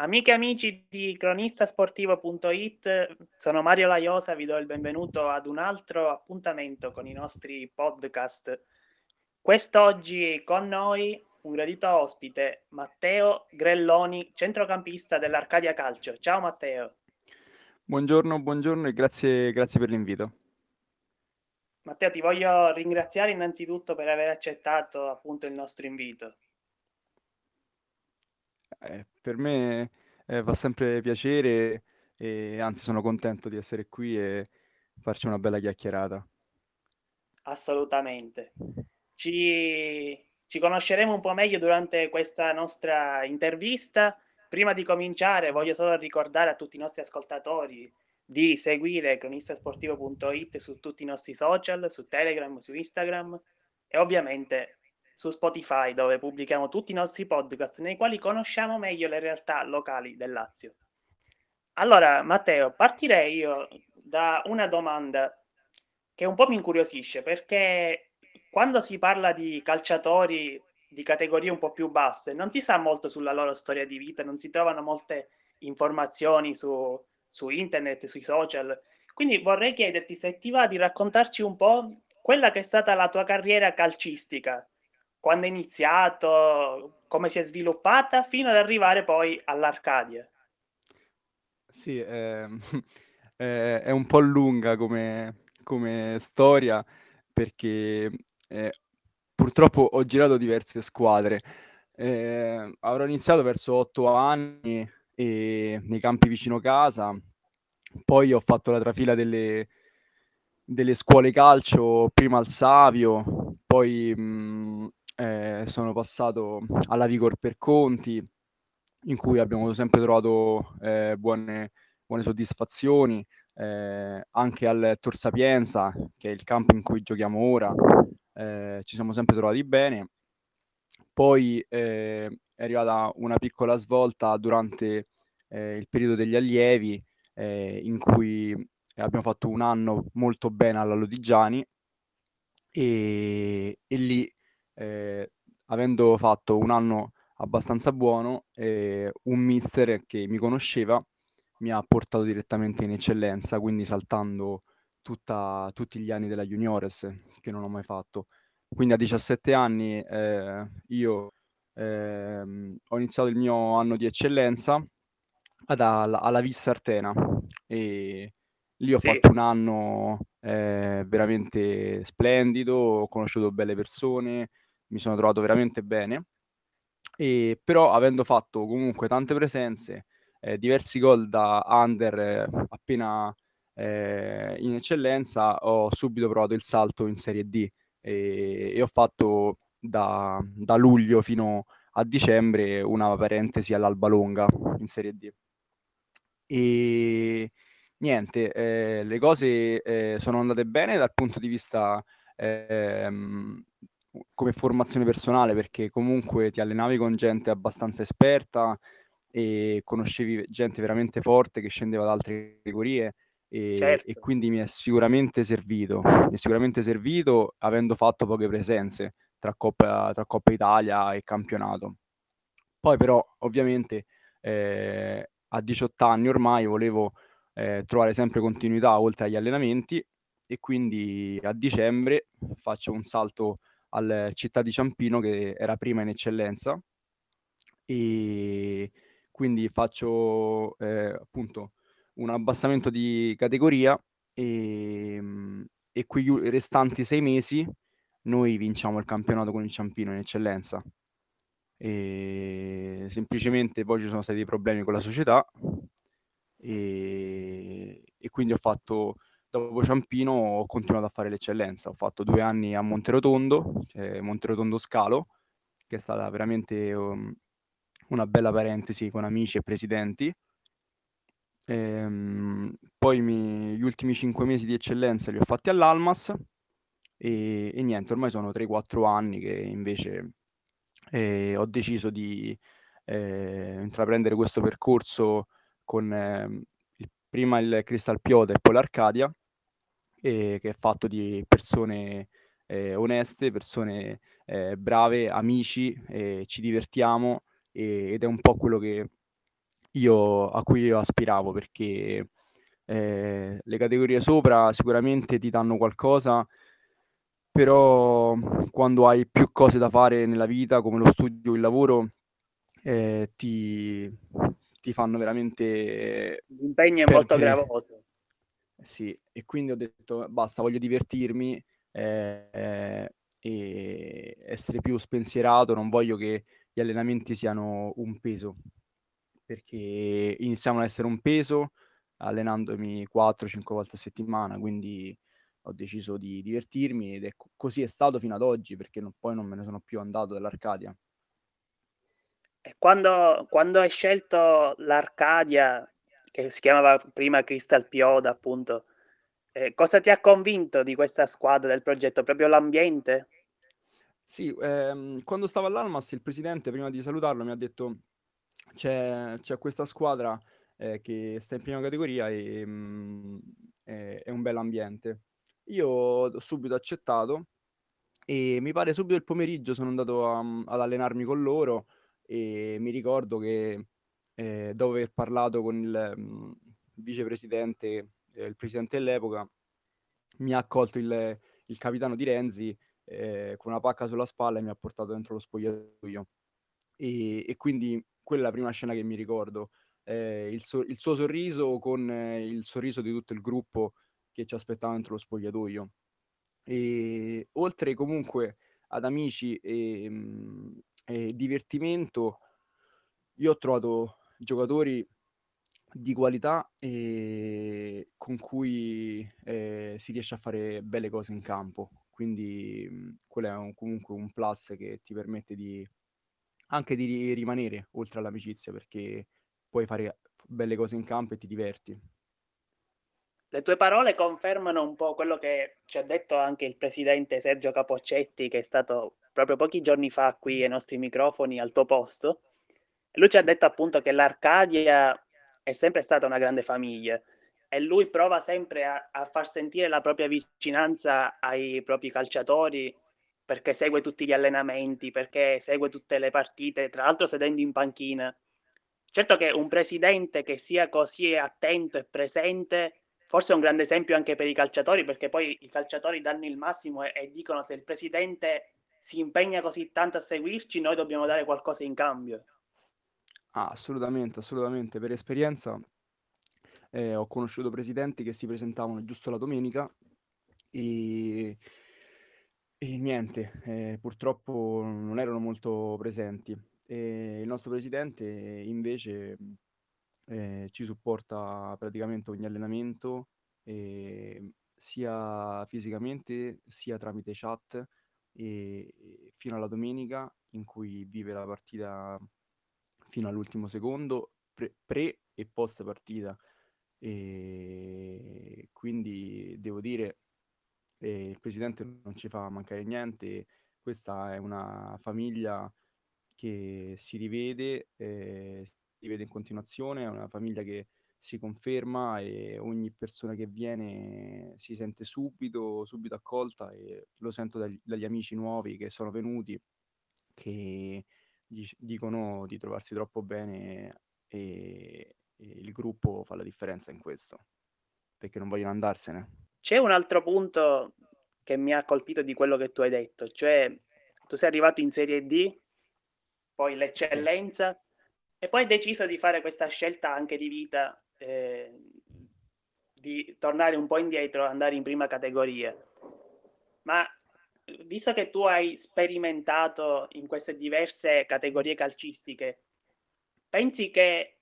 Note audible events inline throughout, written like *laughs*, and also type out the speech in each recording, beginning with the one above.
Amiche e amici di cronistasportivo.it, sono Mario Laiosa, vi do il benvenuto ad un altro appuntamento con i nostri podcast. Quest'oggi con noi un gradito ospite, Matteo Grelloni, centrocampista dell'Arcadia Calcio. Ciao Matteo. Buongiorno, buongiorno e grazie, grazie per l'invito. Matteo, ti voglio ringraziare innanzitutto per aver accettato appunto il nostro invito. Eh, per me eh, fa sempre piacere e anzi sono contento di essere qui e farci una bella chiacchierata. Assolutamente. Ci, ci conosceremo un po' meglio durante questa nostra intervista. Prima di cominciare voglio solo ricordare a tutti i nostri ascoltatori di seguire cronistasportivo.it su tutti i nostri social, su Telegram, su Instagram e ovviamente su Spotify dove pubblichiamo tutti i nostri podcast nei quali conosciamo meglio le realtà locali del Lazio. Allora, Matteo, partirei io da una domanda che un po' mi incuriosisce perché quando si parla di calciatori di categorie un po' più basse non si sa molto sulla loro storia di vita, non si trovano molte informazioni su, su internet, sui social. Quindi vorrei chiederti se ti va di raccontarci un po' quella che è stata la tua carriera calcistica quando è iniziato, come si è sviluppata, fino ad arrivare poi all'Arcadia. Sì, *laughs* eh, eh, è un po' lunga come, come storia perché eh, purtroppo ho girato diverse squadre. Eh, avrò iniziato verso otto anni e, nei campi vicino casa, poi ho fatto la trafila delle, delle scuole calcio, prima al Savio, poi mh, eh, sono passato alla Vigor per Conti, in cui abbiamo sempre trovato eh, buone, buone, soddisfazioni, eh, anche al Tor Sapienza, che è il campo in cui giochiamo ora, eh, ci siamo sempre trovati bene. Poi eh, è arrivata una piccola svolta durante eh, il periodo degli allievi, in cui abbiamo fatto un anno molto bene alla Lodigiani e, e lì eh, avendo fatto un anno abbastanza buono, eh, un mister che mi conosceva mi ha portato direttamente in eccellenza, quindi saltando tutta, tutti gli anni della juniores che non ho mai fatto. Quindi a 17 anni eh, io ehm, ho iniziato il mio anno di eccellenza ad, alla, alla Vissa Artena e lì ho sì. fatto un anno eh, veramente splendido, ho conosciuto belle persone, mi sono trovato veramente bene. E, però avendo fatto comunque tante presenze, eh, diversi gol da under eh, appena eh, in eccellenza, ho subito provato il salto in Serie D e, e ho fatto da, da, luglio fino a dicembre una parentesi all'Alba Longa in Serie D. E niente, eh, le cose eh, sono andate bene dal punto di vista ehm, come formazione personale perché comunque ti allenavi con gente abbastanza esperta e conoscevi gente veramente forte che scendeva da altre categorie e, certo. e quindi mi è sicuramente servito, mi è sicuramente servito avendo fatto poche presenze tra Coppa, tra Coppa Italia e campionato. Poi però ovviamente eh, a 18 anni ormai volevo eh, trovare sempre continuità oltre agli allenamenti e quindi a dicembre faccio un salto al Città di Ciampino che era prima in eccellenza. E quindi faccio eh, appunto un abbassamento di categoria e, e quei restanti sei mesi noi vinciamo il campionato con il Ciampino in eccellenza. E semplicemente poi ci sono stati dei problemi con la società e, e quindi ho fatto dopo Ciampino ho continuato a fare l'eccellenza. Ho fatto due anni a Monterotondo, cioè Monterotondo Scalo, che è stata veramente um, una bella parentesi con amici e presidenti. Ehm, poi mi, gli ultimi cinque mesi di eccellenza li ho fatti all'Almas e, e niente, ormai sono 3-4 anni che invece eh, ho deciso di eh, intraprendere questo percorso con eh, prima il Crystal Pioda e poi l'Arcadia, e che è fatto di persone eh, oneste, persone eh, brave, amici, ci divertiamo ed è un po' quello io, a cui io aspiravo perché eh, le categorie sopra sicuramente ti danno qualcosa, però quando hai più cose da fare nella vita, come lo studio, il lavoro, eh, ti, ti, fanno veramente... L'impegno è molto gravoso. Sì, e quindi ho detto basta, voglio divertirmi eh, e essere più spensierato, non voglio che gli allenamenti siano un peso, perché iniziamo ad essere un peso allenandomi 4-5 volte a settimana, quindi ho deciso di divertirmi ed è co- così è stato fino ad oggi perché non, poi non me ne sono più andato dall'Arcadia. E quando, quando hai scelto l'Arcadia, che si chiamava prima Crystal Pioda, appunto, eh, cosa ti ha convinto di questa squadra, del progetto? Proprio l'ambiente? Sì, ehm, quando stavo all'Almas il presidente, prima di salutarlo, mi ha detto c'è, c'è questa squadra eh, che sta in prima categoria e mh, mm, è, è un bel ambiente. Io ho subito accettato e mi pare subito il pomeriggio sono andato a, ad allenarmi con loro e mi ricordo che eh, dopo aver parlato con il um, vicepresidente, eh, il presidente dell'epoca, mi ha accolto il, il capitano di Renzi eh, con una pacca sulla spalla e mi ha portato dentro lo spogliatoio. E, e quindi quella è la prima scena che mi ricordo. Eh, il, so- il, suo sorriso con eh, il sorriso di tutto il gruppo che ci aspettava dentro lo spogliatoio. E oltre comunque ad amici e, mh, e divertimento, io ho trovato giocatori di qualità e con cui eh, si riesce a fare belle cose in campo. Quindi mh, quello è un, comunque un plus che ti permette di anche di rimanere oltre all'amicizia perché puoi fare belle cose in campo e ti diverti. Le tue parole confermano un po' quello che ci ha detto anche il presidente Sergio Capoccetti, che è stato proprio pochi giorni fa qui ai nostri microfoni al tuo posto. Lui ci ha detto appunto che l'Arcadia è sempre stata una grande famiglia e lui prova sempre a, a far sentire la propria vicinanza ai propri calciatori perché segue tutti gli allenamenti, perché segue tutte le partite, tra l'altro sedendo in panchina. Certo che un presidente che sia così attento e presente, forse è un grande esempio anche per i calciatori, perché poi i calciatori danno il massimo e, e dicono se il presidente si impegna così tanto a seguirci, noi dobbiamo dare qualcosa in cambio. Ah, assolutamente, assolutamente. Per esperienza eh, ho conosciuto presidenti che si presentavano giusto la domenica e e niente, eh, purtroppo non erano molto presenti. E il nostro presidente invece eh, ci supporta praticamente ogni allenamento, eh, sia fisicamente sia tramite chat, e, fino alla domenica in cui vive la partita fino all'ultimo secondo, pre, pre e post partita. E quindi devo dire e il presidente non ci fa mancare niente. Questa è una famiglia che si rivede, eh, si rivede in continuazione, è una famiglia che si conferma e ogni persona che viene si sente subito, subito accolta e lo sento dagli, dagli amici nuovi che sono venuti che dicono di trovarsi troppo bene e, e il gruppo fa la differenza in questo perché non vogliono andarsene. C'è un altro punto che mi ha colpito di quello che tu hai detto, cioè tu sei arrivato in Serie D, poi l'eccellenza e poi hai deciso di fare questa scelta anche di vita, eh, di tornare un po' indietro, andare in prima categoria. Ma visto che tu hai sperimentato in queste diverse categorie calcistiche, pensi che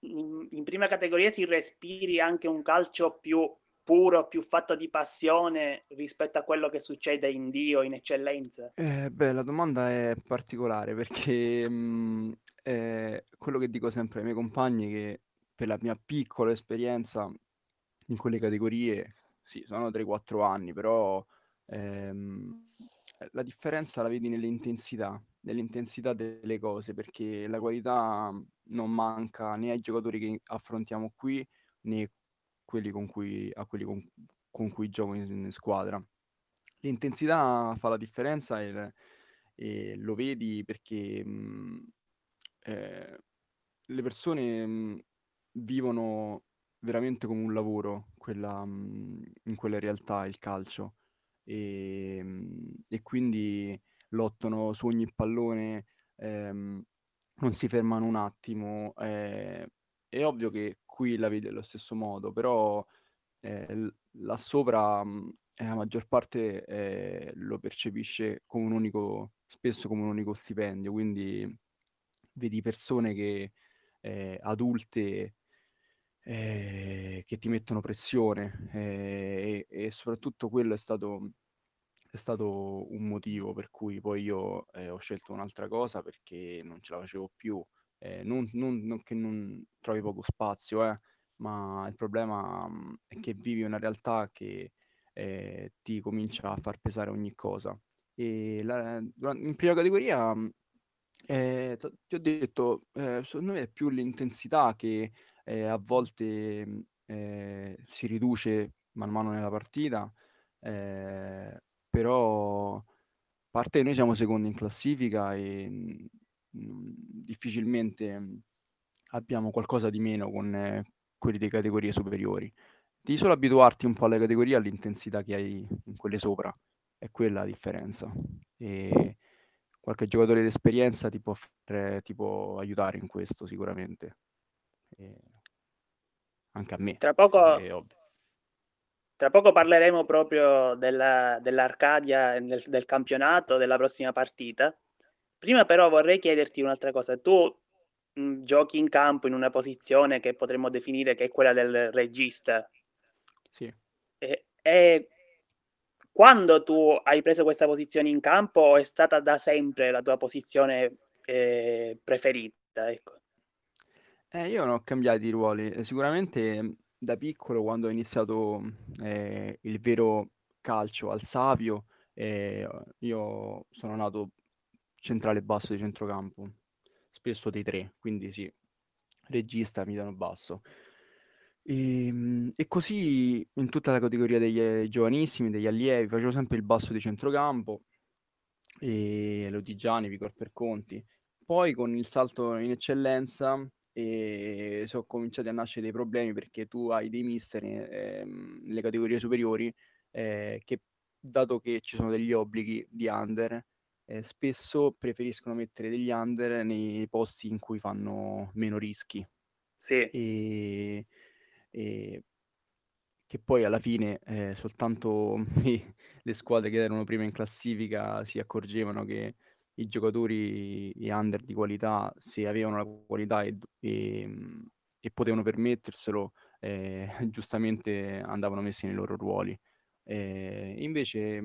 in, in prima categoria si respiri anche un calcio più puro, più fatto di passione rispetto a quello che succede in Dio, in eccellenza? Eh, beh, la domanda è particolare perché mh, mm, è quello che dico sempre ai miei compagni che per la mia piccola esperienza in quelle categorie, sì, sono 3-4 anni, però ehm, la differenza la vedi nell'intensità, nell'intensità delle cose, perché la qualità non manca né ai giocatori che affrontiamo qui né quelli con cui, a quelli con, con cui gioco in, in, squadra. L'intensità fa la differenza e, e lo vedi perché mh, eh, le persone, mhmm, vivono veramente come un lavoro quella mhmm, in quelle realtà il calcio. Ehm, e quindi lottano su ogni pallone, ehm, non si fermano un attimo. Ehm, è ovvio che qui la vedi allo stesso modo, però, l là sopra, mhmm, ehm, la maggior parte, ehm, lo percepisce come un unico spesso come un unico stipendio, quindi vedi persone che ehm, adulte, ehm, che ti mettono pressione, ehm, e e soprattutto quello è stato è stato un motivo per cui poi io, ehm, ho scelto un'altra cosa perché non ce la facevo più. Ehm, non non non che non trovi poco spazio eh, ma il problema, mhmm, è che vivi una realtà che, ehm, ti comincia a far pesare ogni cosa. E la in prima categoria, t ti ho detto, ehm, secondo me è più l'intensità che, ehm, a volte, mhmm, ehm, si riduce man mano nella partita, ehm, però parte che noi siamo secondi in classifica e, mhmm, difficilmente, mhmm, abbiamo qualcosa di meno con quelli di categorie superiori. Devi solo abituarti un po' alle categorie, all'intensità che hai in quelle sopra. È quella la differenza. E qualche giocatore d'esperienza ti può fare ti può aiutare in questo sicuramente. Ehm anche a me, Tra poco tra poco parleremo proprio della dell'Arcadia e del del campionato, della prossima partita. Prima però vorrei chiederti un'altra cosa: tu, mhmm, giochi in campo in una posizione che potremmo definire che è quella del regista. Sì. E e quando tu hai preso questa posizione in campo o è stata da sempre la tua posizione, ehm, preferita, ecco? Eh, io non ho cambiati i ruoli. Ehm, sicuramente da piccolo quando ho iniziato, ehm, il vero calcio al Savio, ehm, io sono nato centrale basso di centrocampo, spesso dei 3, quindi sì, regista, mediano basso. Ehm, e così in tutta la categoria degli ehm, giovanissimi, degli allievi, facevo sempre il basso di centrocampo, ehm, Lodigiani, Vigor per Conti. Poi con il salto in eccellenza, ehm, so' cominciati a nascere dei problemi perché tu hai dei mister, ehm, nelle categorie superiori, ehm, che dato che ci sono degli obblighi di under, ehm, spesso preferiscono mettere degli under nei posti in cui fanno meno rischi. Sì. Ehm, e che poi alla fine, ehm, soltanto *laughs* le squadre che erano prime in classifica si accorgevano che i giocatori, gli under di qualità, se avevano la qualità e ehm, e potevano permetterselo, ehm, *laughs* giustamente andavano messi nei loro ruoli. Ehm, invece,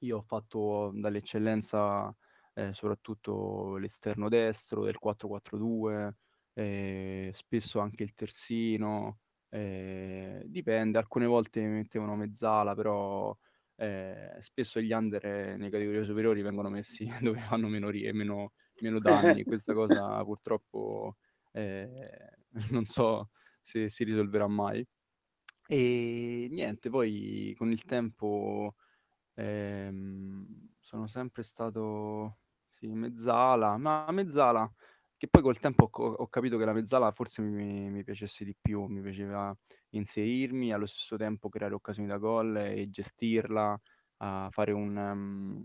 io ho fatto dall'eccellenza, ehm, soprattutto l'esterno destro del 4-4-2, ehm, spesso anche il terzino, ehm, dipende, alcune volte mettevano mezzala, però, ehm, spesso gli under nei categorie superiori vengono messi *laughs* dove fanno meno ri e meno meno danni questa cosa *laughs* purtroppo, ehm, *laughs* non so se si risolverà mai. E niente, poi con il tempo, ehm, sono sempre stato sì, mezzala, ma mezzala che poi col tempo ho ho capito che la mezzala forse mi mi piacesse di più, mi piaceva inserirmi, allo stesso tempo creare occasioni da gol e gestirla, a fare un mhmm,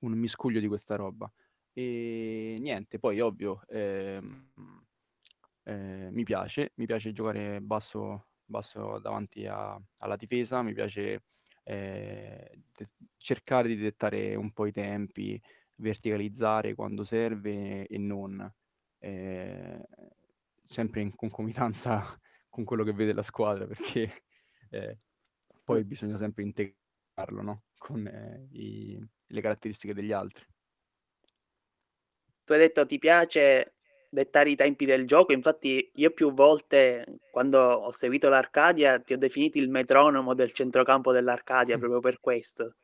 un miscuglio di questa roba. E niente, poi ovvio, ehm, ehm, mi piace, mi piace giocare basso basso davanti a alla difesa, mi piace, ehm, d cercare di dettare un po' i tempi, verticalizzare quando serve e non. Ehm, sempre in concomitanza *laughs* con quello che vede la squadra perché, *laughs* ehm, poi bisogna sempre integrarlo, no, con i le caratteristiche degli altri. Tu hai detto ti piace dettare i tempi del gioco, infatti io più volte quando ho seguito l'Arcadia ti ho definito il metronomo del centrocampo dell'Arcadia *laughs* proprio per questo.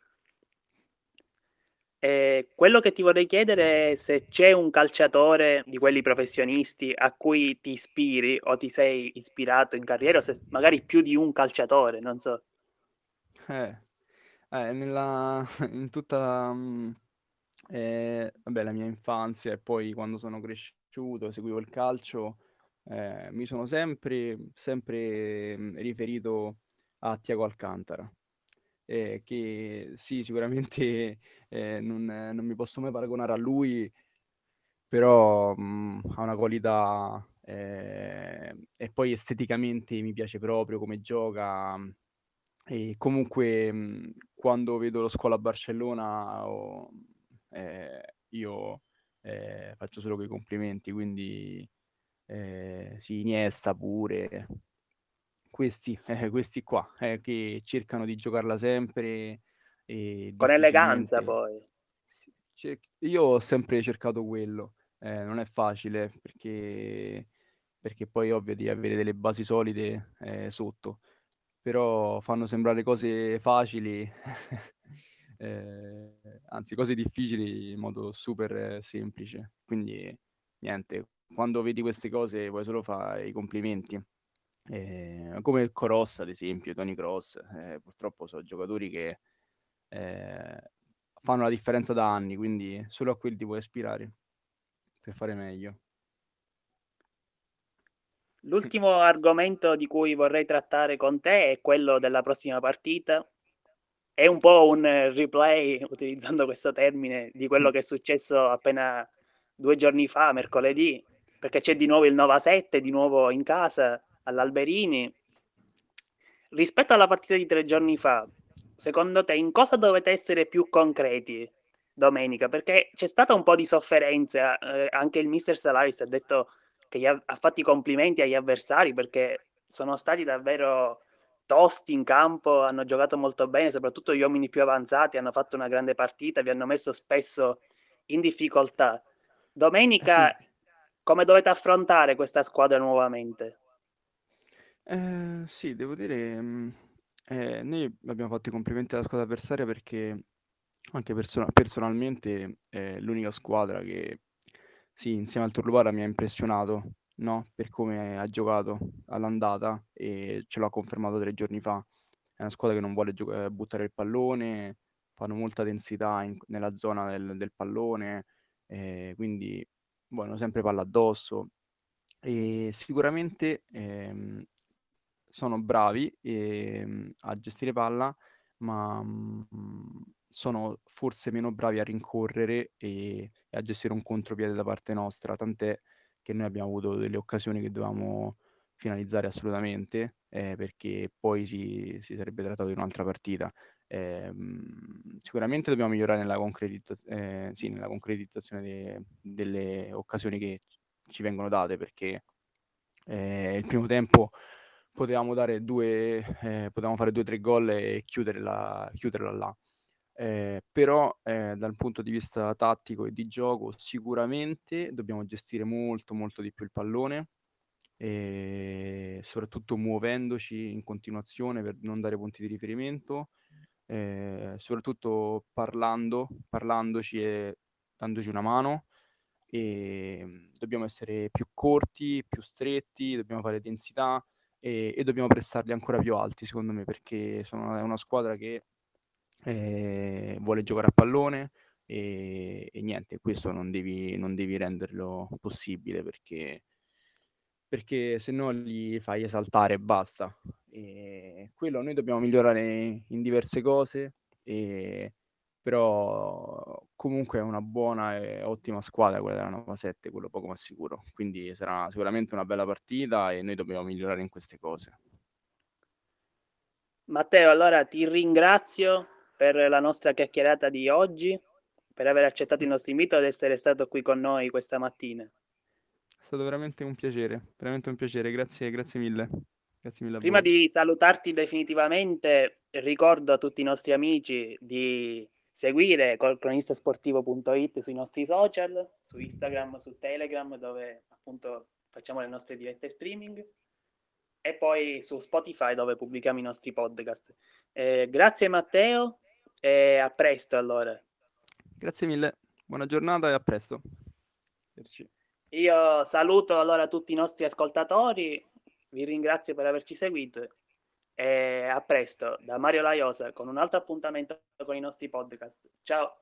Ehm, quello che ti vorrei chiedere è se c'è un calciatore di quelli professionisti a cui ti ispiri o ti sei ispirato in carriera o se magari più di un calciatore, non so. Eh, eh, nella *laughs* in tutta, mhmm, ehm, vabbè la mia infanzia e poi quando sono cresciuto cresciuto, seguivo il calcio, eh, mi sono sempre, sempre mm, riferito a Tiago Alcantara, eh, che sì, sicuramente *laughs* eh, non, non, mi posso mai paragonare a lui, però mh, mm, ha una qualità eh, e poi esteticamente mi piace proprio come gioca. E comunque mh, quando vedo lo Scuola Barcellona oh, io eh, faccio solo quei complimenti, quindi eh, sì, Iniesta pure, questi, eh, questi qua, eh, che cercano di giocarla sempre. E Con eleganza poi. Io ho sempre cercato quello, eh, non è facile perché, perché poi è ovvio di avere delle basi solide eh, sotto, però fanno sembrare cose facili *laughs* eh, anzi cose difficili in modo super semplice. Quindi niente, quando vedi queste cose vuoi solo fare i complimenti. Eh, come il Cross, ad esempio, Tony Cross, eh, purtroppo sono giocatori che eh, fanno la differenza da anni, quindi solo a quelli ti puoi ispirare per fare meglio. L'ultimo argomento di cui vorrei trattare con te è quello della prossima partita, è un po' un replay, utilizzando questo termine, di quello mm. che è successo appena due giorni fa, mercoledì, perché c'è di nuovo il Nova 7, di nuovo in casa all'Alberini. Rispetto alla partita di tre giorni fa, secondo te in cosa dovete essere più concreti domenica? Perché c'è stata un po' di sofferenza, eh, anche il mister Salaris ha detto che ha, ha fatto i complimenti agli avversari perché sono stati davvero tosti in campo, hanno giocato molto bene, soprattutto gli uomini più avanzati hanno fatto una grande partita, vi hanno messo spesso in difficoltà. Domenica, eh come dovete affrontare questa squadra nuovamente? Eh, sì, devo dire, mm, eh, noi abbiamo fatto i complimenti alla squadra avversaria perché anche person- personalmente è l'unica squadra che, sì, insieme al Torluvara mi ha impressionato no? per come ha giocato all'andata e ce l'ha confermato tre giorni fa. È una squadra che non vuole gioca- eh, buttare il pallone, fanno molta densità in- nella zona del, del pallone, eh, quindi vogliono sempre palla addosso. E sicuramente ehm, sono bravi ehm, a gestire palla, ma mh, mm, sono forse meno bravi a rincorrere e, e a gestire un contropiede da parte nostra, tant'è che noi abbiamo avuto delle occasioni che dovevamo finalizzare assolutamente, eh, perché poi si, si, sarebbe trattato di un'altra partita. Eh, sicuramente dobbiamo migliorare nella, concretizz- eh, sì, nella concretizzazione de- delle occasioni che ci vengono date, perché eh, il primo tempo potevamo, dare due, eh, potevamo fare due o tre gol e chiuderla, chiuderla là. Eh, però eh, dal punto di vista tattico e di gioco sicuramente dobbiamo gestire molto molto di più il pallone e soprattutto muovendoci in continuazione per non dare punti di riferimento, eh, soprattutto parlando, parlandoci e dandoci una mano e mm, dobbiamo essere più corti, più stretti, dobbiamo fare densità e, e dobbiamo prestarli ancora più alti secondo me perché sono, è una squadra che eh, vuole giocare a pallone e, e niente, questo non devi, non devi, renderlo possibile perché, perché se no li fai esaltare e basta. E quello noi dobbiamo migliorare in diverse cose, e, però comunque è una buona e ottima squadra quella della Nova 7, quello poco ma sicuro. Quindi sarà sicuramente una bella partita e noi dobbiamo migliorare in queste cose. Matteo, allora ti ringrazio per la nostra chiacchierata di oggi, per aver accettato il nostro invito ed essere stato qui con noi questa mattina. È stato veramente un piacere, veramente un piacere, grazie, grazie mille. Grazie mille Prima di salutarti definitivamente, ricordo a tutti i nostri amici di seguire colcronistasportivo.it sui nostri social, su Instagram, su Telegram, dove appunto facciamo le nostre dirette streaming e poi su Spotify dove pubblichiamo i nostri podcast. Eh, grazie Matteo e a presto allora. Grazie mille, buona giornata e a presto. Io saluto allora tutti i nostri ascoltatori, vi ringrazio per averci seguito e a presto da Mario Laiosa con un altro appuntamento con i nostri podcast. Ciao!